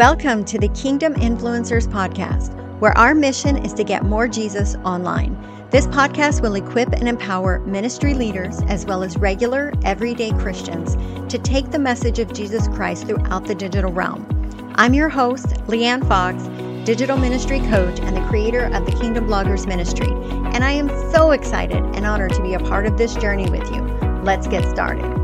Welcome to the Kingdom Influencers Podcast, where our mission is to get more Jesus online. This podcast will equip and empower ministry leaders as well as regular, everyday Christians to take the message of Jesus Christ throughout the digital realm. I'm your host, Leanne Fox, digital ministry coach and the creator of the Kingdom Bloggers Ministry, and I am so excited and honored to be a part of this journey with you. Let's get started.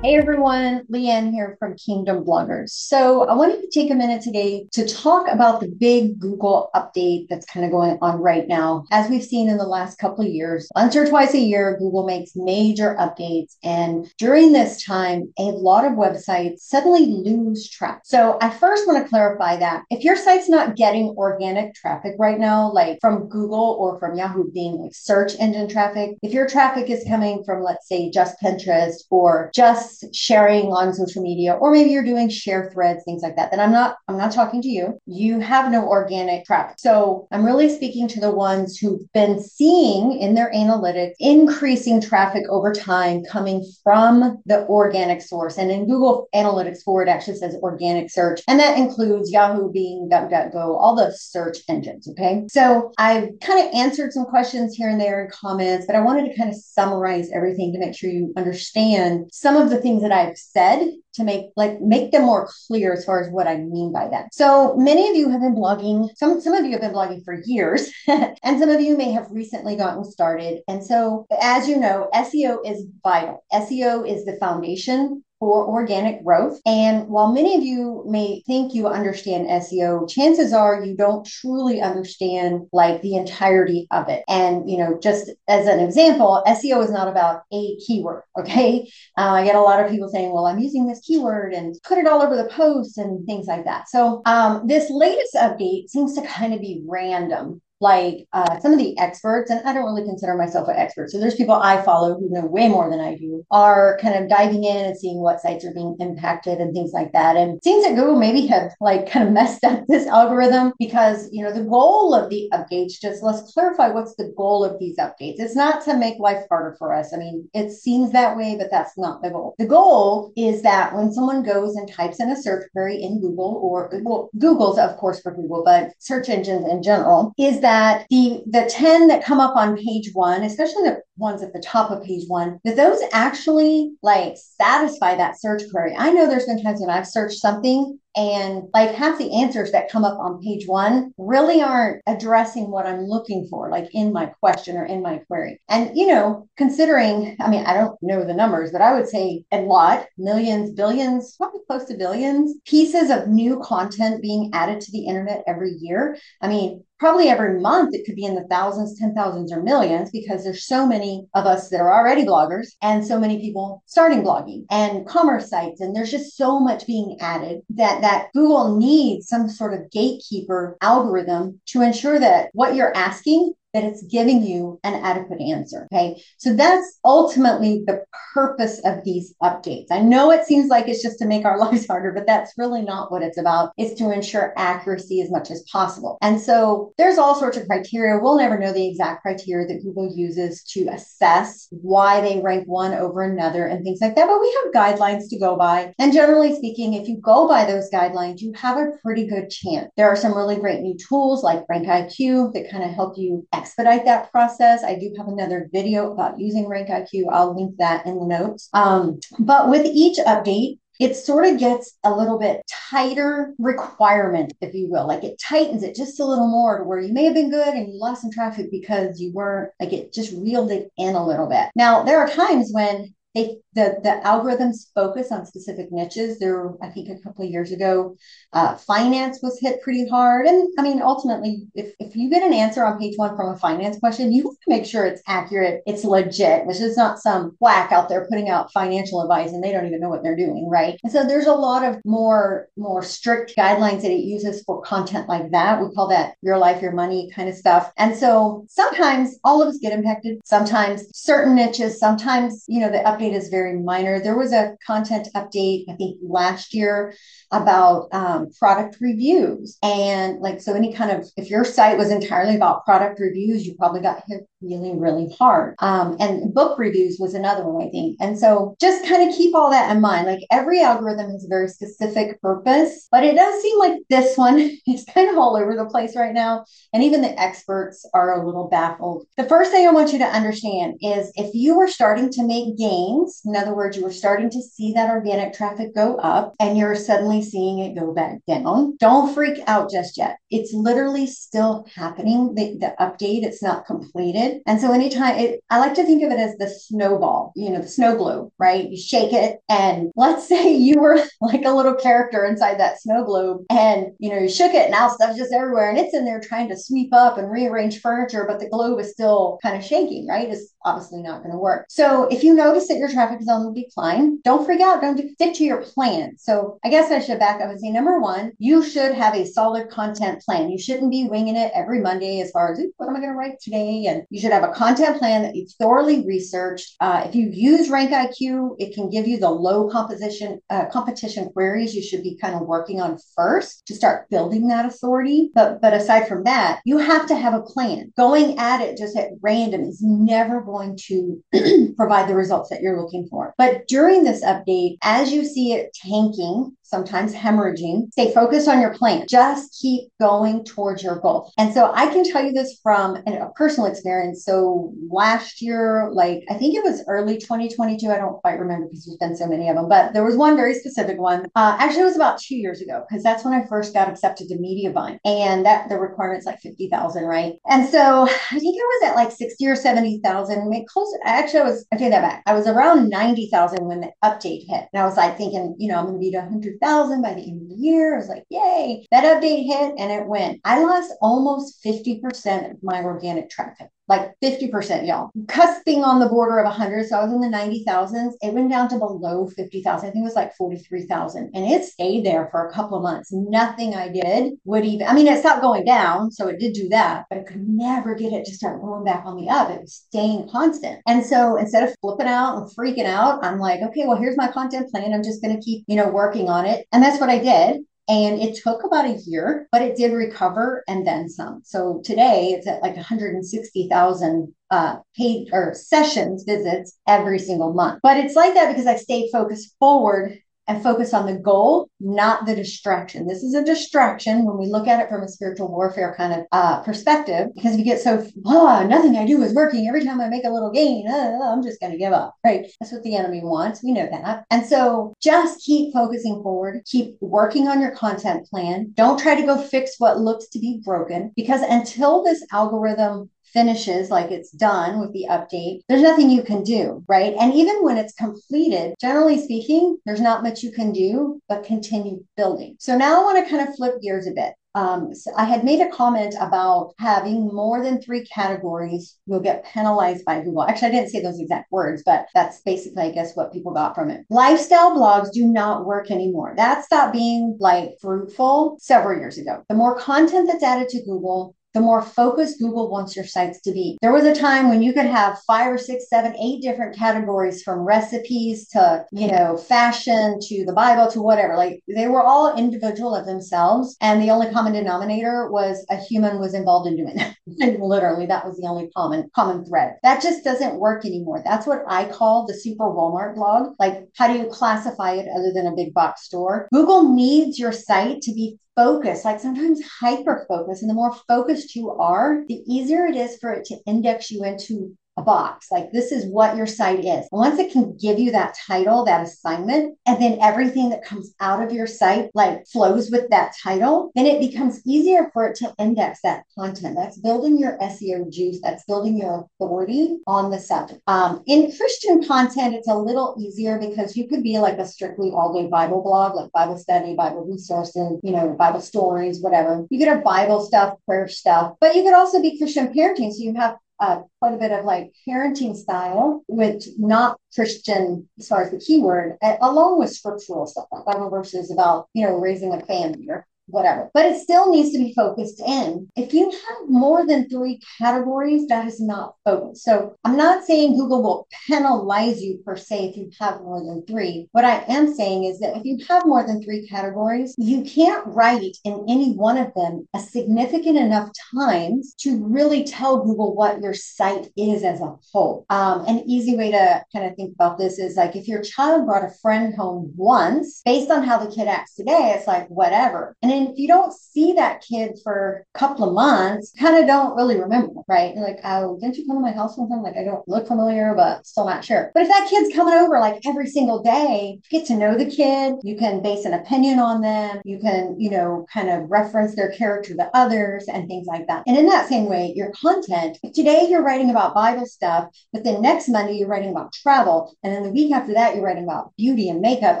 Hey everyone, Leanne here from Kingdom Bloggers. So I wanted to take a minute today to talk about the big Google update that's kind of going on right now. As we've seen in the last couple of years, once or twice a year, Google makes major updates. And during this time, a lot of websites suddenly lose traffic. So I first want to clarify that if your site's not getting organic traffic right now, like from Google or from Yahoo being like search engine traffic, if your traffic is coming from, let's say, just Pinterest or just sharing on social media, or maybe you're doing share threads, things like that, then I'm not, I'm not talking to you. You have no organic traffic. So I'm really speaking to the ones who've been seeing in their analytics increasing traffic over time coming from the organic source. And in Google Analytics 4, it actually says organic search. And that includes Yahoo, Bing, DuckDuckGo, all the search engines. Okay. So I've kind of answered some questions here and there in comments, but I wanted to kind of summarize everything to make sure you understand some of the things that I've said to make like make them more clear as far as what I mean by that. So many of you have been blogging. Some some of you have been blogging for years, and some of you may have recently gotten started. And so, as you know, SEO is vital. SEO is the foundation for organic growth. And while many of you may think you understand SEO, chances are you don't truly understand like the entirety of it. And, you know, just as an example, SEO is not about a keyword. Okay. Uh, I get a lot of people saying, well, I'm using this keyword and put it all over the post and things like that. So um, this latest update seems to kind of be random like uh, some of the experts, and I don't really consider myself an expert. So there's people I follow who know way more than I do, are kind of diving in and seeing what sites are being impacted and things like that. And seems that Google maybe have like kind of messed up this algorithm because you know the goal of the updates. Just let's clarify what's the goal of these updates. It's not to make life harder for us. I mean, it seems that way, but that's not the goal. The goal is that when someone goes and types in a search query in Google or well, Google's of course for Google, but search engines in general, is that the the 10 that come up on page one, especially the ones at the top of page one, that those actually like satisfy that search query. I know there's been times when I've searched something and like half the answers that come up on page one really aren't addressing what I'm looking for, like in my question or in my query. And, you know, considering, I mean, I don't know the numbers, but I would say a lot, millions, billions, probably close to billions pieces of new content being added to the internet every year. I mean, probably every month it could be in the thousands, ten thousands, or millions because there's so many of us that are already bloggers and so many people starting blogging and commerce sites. And there's just so much being added that that Google needs some sort of gatekeeper algorithm to ensure that what you're asking that it's giving you an adequate answer. Okay. So that's ultimately the purpose of these updates. I know it seems like it's just to make our lives harder, but that's really not what it's about. It's to ensure accuracy as much as possible. And so there's all sorts of criteria. We'll never know the exact criteria that Google uses to assess why they rank one over another and things like that. But we have guidelines to go by. And generally speaking, if you go by those guidelines, you have a pretty good chance. There are some really great new tools like RankIQ that kind of help you expedite that process. I do have another video about using RankIQ. I'll link that in the notes. Um, but with each update, it sort of gets a little bit tighter requirement, if you will. Like it tightens it just a little more to where you may have been good and you lost some traffic because you weren't, like it just reeled it in a little bit. Now, there are times when they the the algorithms focus on specific niches. There, I think a couple of years ago, uh, finance was hit pretty hard. And I mean, ultimately, if if you get an answer on page one from a finance question, you want to make sure it's accurate, it's legit. This is not some whack out there putting out financial advice and they don't even know what they're doing, right? And so there's a lot of more more strict guidelines that it uses for content like that. We call that your life, your money kind of stuff. And so sometimes all of us get impacted. Sometimes certain niches. Sometimes you know the update update is very minor. There was a content update, I think last year about um, product reviews. And like, so any kind of, if your site was entirely about product reviews, you probably got hit really, really hard. Um, and book reviews was another one, I think. And so just kind of keep all that in mind. Like every algorithm has a very specific purpose, but it does seem like this one is kind of all over the place right now. And even the experts are a little baffled. The first thing I want you to understand is if you are starting to make gains, in other words, you are starting to see that organic traffic go up and you're suddenly seeing it go back down, don't freak out just yet. It's literally still happening. The, the update, it's not completed. And so anytime it, I like to think of it as the snowball, you know, the snow globe, right? You shake it. And let's say you were like a little character inside that snow globe and, you know, you shook it. And now stuff's just everywhere and it's in there trying to sweep up and rearrange furniture, but the globe is still kind of shaking, right? It's obviously not going to work. So if you notice that your traffic is on the decline, don't freak out. Don't stick to your plan. So I guess I should back up and say number one, you should have a solid content plan. You shouldn't be winging it every Monday as far as what am I going to write today? And you should have a content plan that you've thoroughly researched. Uh, if you use Rank IQ, it can give you the low composition uh, competition queries you should be kind of working on first to start building that authority. But but aside from that, you have to have a plan. Going at it just at random is never going going to provide the results that you're looking for. But during this update, as you see it tanking, sometimes hemorrhaging. Stay focused on your plan. Just keep going towards your goal. And so I can tell you this from a personal experience. So last year, like I think it was early 2022, I don't quite remember because there's been so many of them, but there was one very specific one. Uh, actually, it was about two years ago because that's when I first got accepted to Mediavine, and that the requirement's like 50,000, right? And so I think I was at like 60 or 70,000. Maybe close. Actually, I was. I take that back. I was around 90,000 when the update hit, and I was like thinking, you know, I'm going to be to 100 thousand by the end of the year. I was like, yay, that update hit and it went. I lost almost 50% of my organic traffic like 50%, y'all. Cusping on the border of 100. So I was in the 90,000s. It went down to below 50,000. I think it was like 43,000. And it stayed there for a couple of months. Nothing I did would even, I mean, it stopped going down. So it did do that, but I could never get it to start going back on the up. It was staying constant. And so instead of flipping out and freaking out, I'm like, okay, well, here's my content plan. I'm just going to keep, you know, working on it. And that's what I did. And it took about a year, but it did recover and then some. So today it's at like 160,000 uh, paid or sessions visits every single month. But it's like that because I stayed focused forward and focus on the goal, not the distraction. This is a distraction when we look at it from a spiritual warfare kind of uh, perspective, because we get so, oh, nothing I do is working. Every time I make a little gain, uh, I'm just going to give up, right? That's what the enemy wants. We know that. And so just keep focusing forward, keep working on your content plan. Don't try to go fix what looks to be broken, because until this algorithm finishes like it's done with the update, there's nothing you can do, right? And even when it's completed, generally speaking, there's not much you can do but continue building. So now I want to kind of flip gears a bit. Um, so I had made a comment about having more than three categories, you'll get penalized by Google. Actually, I didn't say those exact words, but that's basically, I guess, what people got from it. Lifestyle blogs do not work anymore. That stopped being like fruitful several years ago. The more content that's added to Google, the more focused Google wants your sites to be. There was a time when you could have five or six, seven, eight different categories from recipes to, you know, fashion to the Bible to whatever. Like they were all individual of themselves. And the only common denominator was a human was involved in doing it. and literally that was the only common common thread. That just doesn't work anymore. That's what I call the super Walmart blog. Like, how do you classify it other than a big box store? Google needs your site to be focused, like sometimes hyper focused. And the more focused you are, the easier it is for it to index you into a box like this is what your site is. Once it can give you that title, that assignment, and then everything that comes out of your site like flows with that title, then it becomes easier for it to index that content. That's building your SEO juice, that's building your authority on the subject. Um, in Christian content, it's a little easier because you could be like a strictly all day Bible blog, like Bible study, Bible resources, you know, Bible stories, whatever. You could have Bible stuff, prayer stuff, but you could also be Christian parenting. So you have uh, quite a bit of like parenting style with not Christian as far as the keyword, along with scriptural stuff like Bible verses about, you know, raising a family or whatever. But it still needs to be focused in. If you have more than three categories, that is not focused. So I'm not saying Google will penalize you per se if you have more than three. What I am saying is that if you have more than three categories, you can't write in any one of them a significant enough times to really tell Google what your site is as a whole. Um, an easy way to kind of think about this is like if your child brought a friend home once, based on how the kid acts today, it's like whatever. And then if you don't see that kid for a couple of months, kind of don't really remember, right? You're like, oh, didn't you come to my house one time? Like, I don't look familiar, but still not sure. But if that kid's coming over like every single day, get to know the kid, you can base an opinion on them, you can, you know, kind of reference their character to others and things like that. And in that same way, your content, today you're writing about Bible stuff, but then next Monday you're writing about travel. And then the week after that, you're writing about beauty and makeup.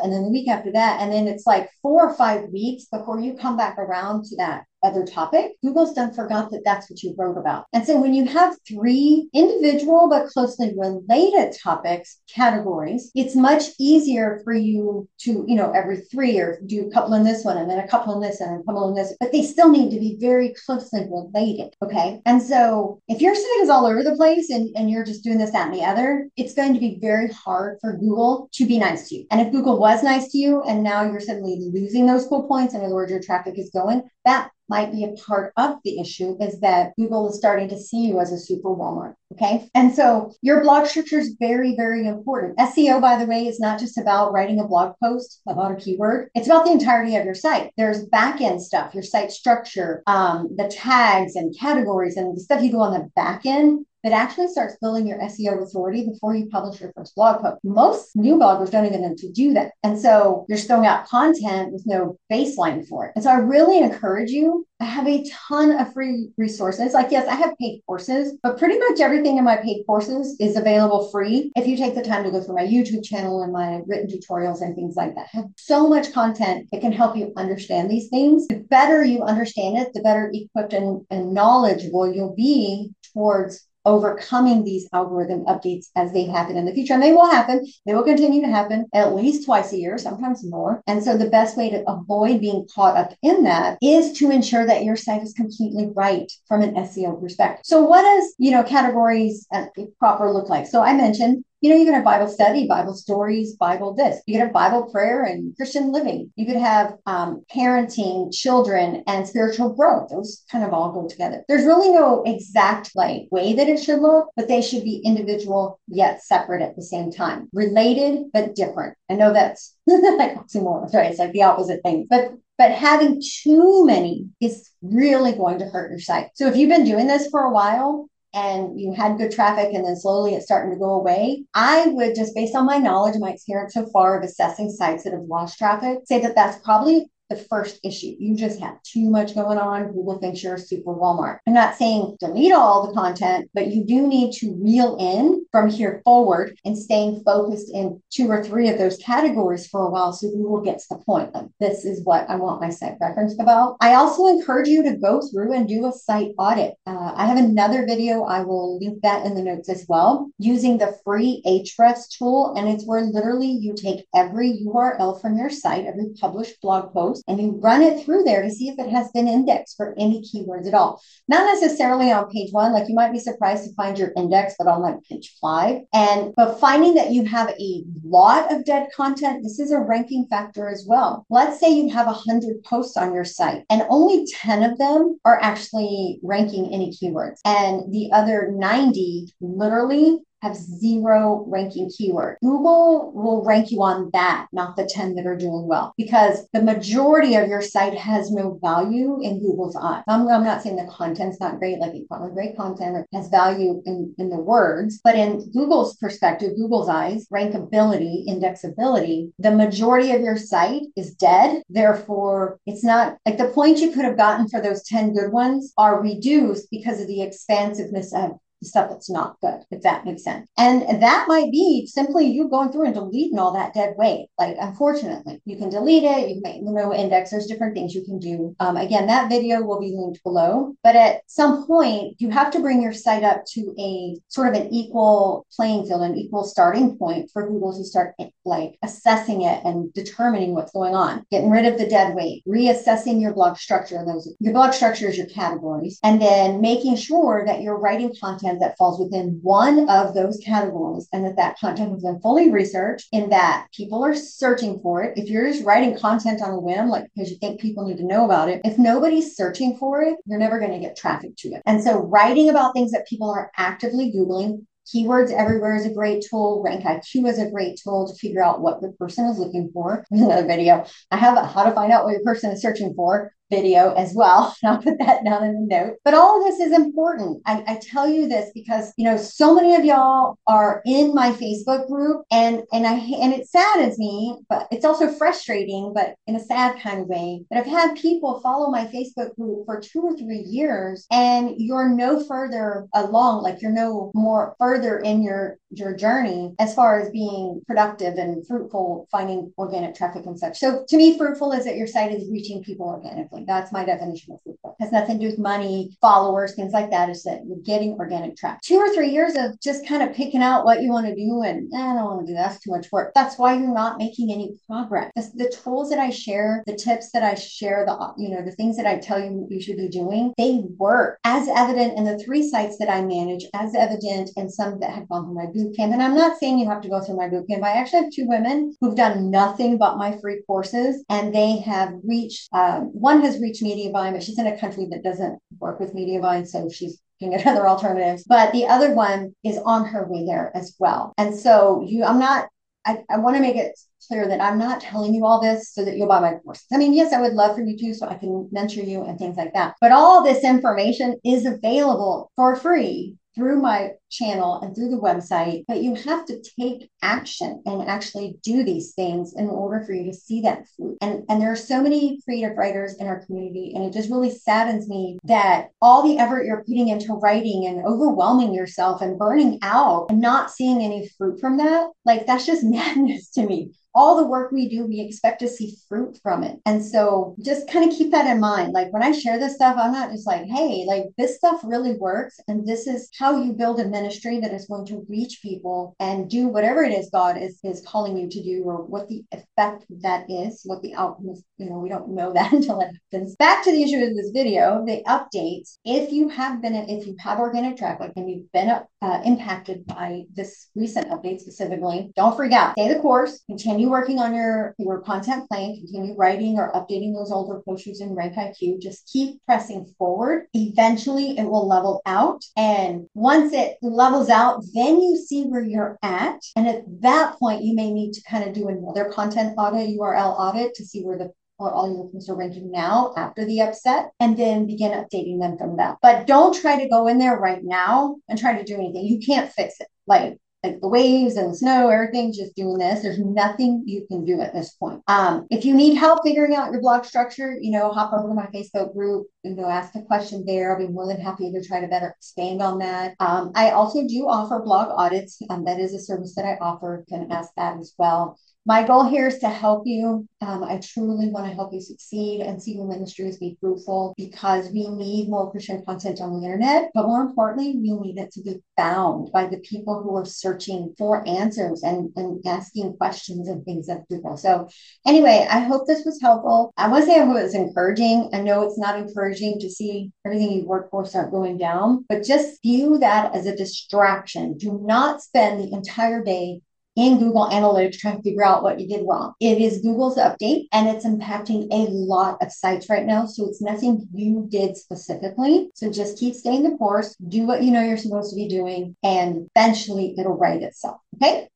And then the week after that, and then it's like four or five weeks before you come back around to that other topic, Google's done forgot that that's what you wrote about. And so when you have three individual but closely related topics, categories, it's much easier for you to, you know, every three or do a couple in this one and then a couple in this and a couple in this, but they still need to be very closely related. Okay. And so if your site is all over the place and, and you're just doing this, that, and the other, it's going to be very hard for Google to be nice to you. And if Google was nice to you and now you're suddenly losing those cool points, in other words, your traffic is going, that might be a part of the issue is that Google is starting to see you as a super Walmart. Okay. And so your blog structure is very, very important. SEO, by the way, is not just about writing a blog post about a keyword. It's about the entirety of your site. There's back end stuff, your site structure, um, the tags and categories and the stuff you do on the back end that actually starts building your SEO authority before you publish your first blog post. Most new bloggers don't even know to do that. And so you're throwing out content with no baseline for it. And so I really encourage you. I have a ton of free resources. Like, yes, I have paid courses, but pretty much everything in my paid courses is available free if you take the time to go through my YouTube channel and my written tutorials and things like that. I have so much content that can help you understand these things. The better you understand it, the better equipped and, and knowledgeable you'll be towards overcoming these algorithm updates as they happen in the future. And they will happen. They will continue to happen at least twice a year, sometimes more. And so the best way to avoid being caught up in that is to ensure that your site is completely right from an SEO perspective. So what does, you know, categories uh, proper look like? So I mentioned you know, you can have Bible study, Bible stories, Bible this. You could have Bible prayer and Christian living. You could have um, parenting, children, and spiritual growth. Those kind of all go together. There's really no exact like way that it should look, but they should be individual yet separate at the same time, related but different. I know that's like oxymoron, right? It's like the opposite thing, but but having too many is really going to hurt your site. So if you've been doing this for a while, and you had good traffic and then slowly it's starting to go away, I would just based on my knowledge my experience so far of assessing sites that have lost traffic, say that that's probably the first issue. You just have too much going on. Google thinks you're a super Walmart. I'm not saying delete all the content, but you do need to reel in from here forward and staying focused in two or three of those categories for a while so Google gets the point. Like, this is what I want my site referenced about. I also encourage you to go through and do a site audit. Uh, I have another video. I will link that in the notes as well using the free Ahrefs tool. And it's where literally you take every URL from your site, every published blog post and you run it through there to see if it has been indexed for any keywords at all. Not necessarily on page one, like you might be surprised to find your index, but on like page five. And but finding that you have a lot of dead content, this is a ranking factor as well. Let's say you have a hundred posts on your site and only 10 of them are actually ranking any keywords. And the other 90 literally have zero ranking keyword. Google will rank you on that, not the 10 that are doing well, because the majority of your site has no value in Google's eyes. I'm, I'm not saying the content's not great, like it's probably great content has value in, in the words, but in Google's perspective, Google's eyes, rankability, indexability, the majority of your site is dead. Therefore, it's not like the points you could have gotten for those 10 good ones are reduced because of the expansiveness of stuff that's not good, if that makes sense. And that might be simply you going through and deleting all that dead weight. Like, unfortunately, you can delete it, you can no index, there's different things you can do. Um, again, that video will be linked below. But at some point, you have to bring your site up to a sort of an equal playing field, an equal starting point for Google to start like assessing it and determining what's going on, getting rid of the dead weight, reassessing your blog structure. Those your blog structure is your categories, and then making sure that you're writing content that falls within one of those categories and that that content has been fully researched in that people are searching for it. If you're just writing content on a whim, like because you think people need to know about it, if nobody's searching for it, you're never going to get traffic to it. And so writing about things that people are actively Googling, Keywords Everywhere is a great tool. Rank IQ is a great tool to figure out what the person is looking for. Another video. I have how to find out what your person is searching for video as well. I'll put that down in the note. But all of this is important. I, I, tell you this because you know so many of y'all are in my Facebook group, and and I and it saddens me, but it's also frustrating, but in a sad kind of way. But I've had people follow my Facebook group for two or three years, and you're no further along, like you're no more further in your your journey as far as being productive and fruitful, finding organic traffic and such. So to me, fruitful is that your site is reaching people organically. That's my definition of fruitful. It has nothing to do with money, followers, things like that. Is that you're getting organic traffic. Two or three years of just kind of picking out what you want to do and eh, I don't want to do that. that's too much work. That's why you're not making any progress. The, the tools that I share, the tips that I share, the you know the things that I tell you you should be doing, they work as evident in the three sites that I manage, as evident in some that have gone through my boot camp. And I'm not saying you have to go through my boot camp. I actually have two women who've done nothing but my free courses, and they have reached. Um, one has reached Mediavine, but she's in a country that doesn't work with Mediavine, so she's looking at other alternatives. But the other one is on her way there as well. And so you, I'm not. I, I want to make it clear that I'm not telling you all this so that you'll buy my course. I mean, yes, I would love for you to, so I can mentor you and things like that. But all this information is available for free through my channel and through the website, but you have to take action and actually do these things in order for you to see that fruit. And, and there are so many creative writers in our community, and it just really saddens me that all the effort you're putting into writing and overwhelming yourself and burning out and not seeing any fruit from that, like that's just madness to me all the work we do, we expect to see fruit from it. And so just kind of keep that in mind. Like when I share this stuff, I'm not just like, hey, like this stuff really works. And this is how you build a ministry that is going to reach people and do whatever it is God is, is calling you to do or what the effect that is, what the outcome is. You know, we don't know that until it happens. Back to the issue of this video, the updates. If you have been, if you have organic traffic and you've been uh, impacted by this recent update specifically, don't freak out. Stay the course, continue continue working on your, your content plan, continue writing or updating those older posters in Rank IQ. Just keep pressing forward. Eventually, it will level out. And once it levels out, then you see where you're at. And at that point, you may need to kind of do another content audit, URL audit to see where the or all your listings are ranking now after the upset, and then begin updating them from that. But don't try to go in there right now and try to do anything. You can't fix it. Like like the waves and the snow, everything's just doing this. There's nothing you can do at this point. Um, if you need help figuring out your blog structure, you know, hop over to my Facebook group, you know, ask a question there. I'll be more than happy to try to better expand on that. Um, I also do offer blog audits. Um, that is a service that I offer. Can ask that as well my goal here is to help you. Um, I truly want to help you succeed and see your ministries be fruitful because we need more Christian content on the internet. But more importantly, we need it to be found by the people who are searching for answers and, and asking questions and things of people. So, anyway, I hope this was helpful. I want to say I hope it was encouraging. I know it's not encouraging to see everything you work for start going down, but just view that as a distraction. Do not spend the entire day in Google Analytics trying to figure out what you did wrong. It is Google's update and it's impacting a lot of sites right now. So it's nothing you did specifically. So just keep staying the course, do what you know you're supposed to be doing, and eventually it'll right itself. Okay.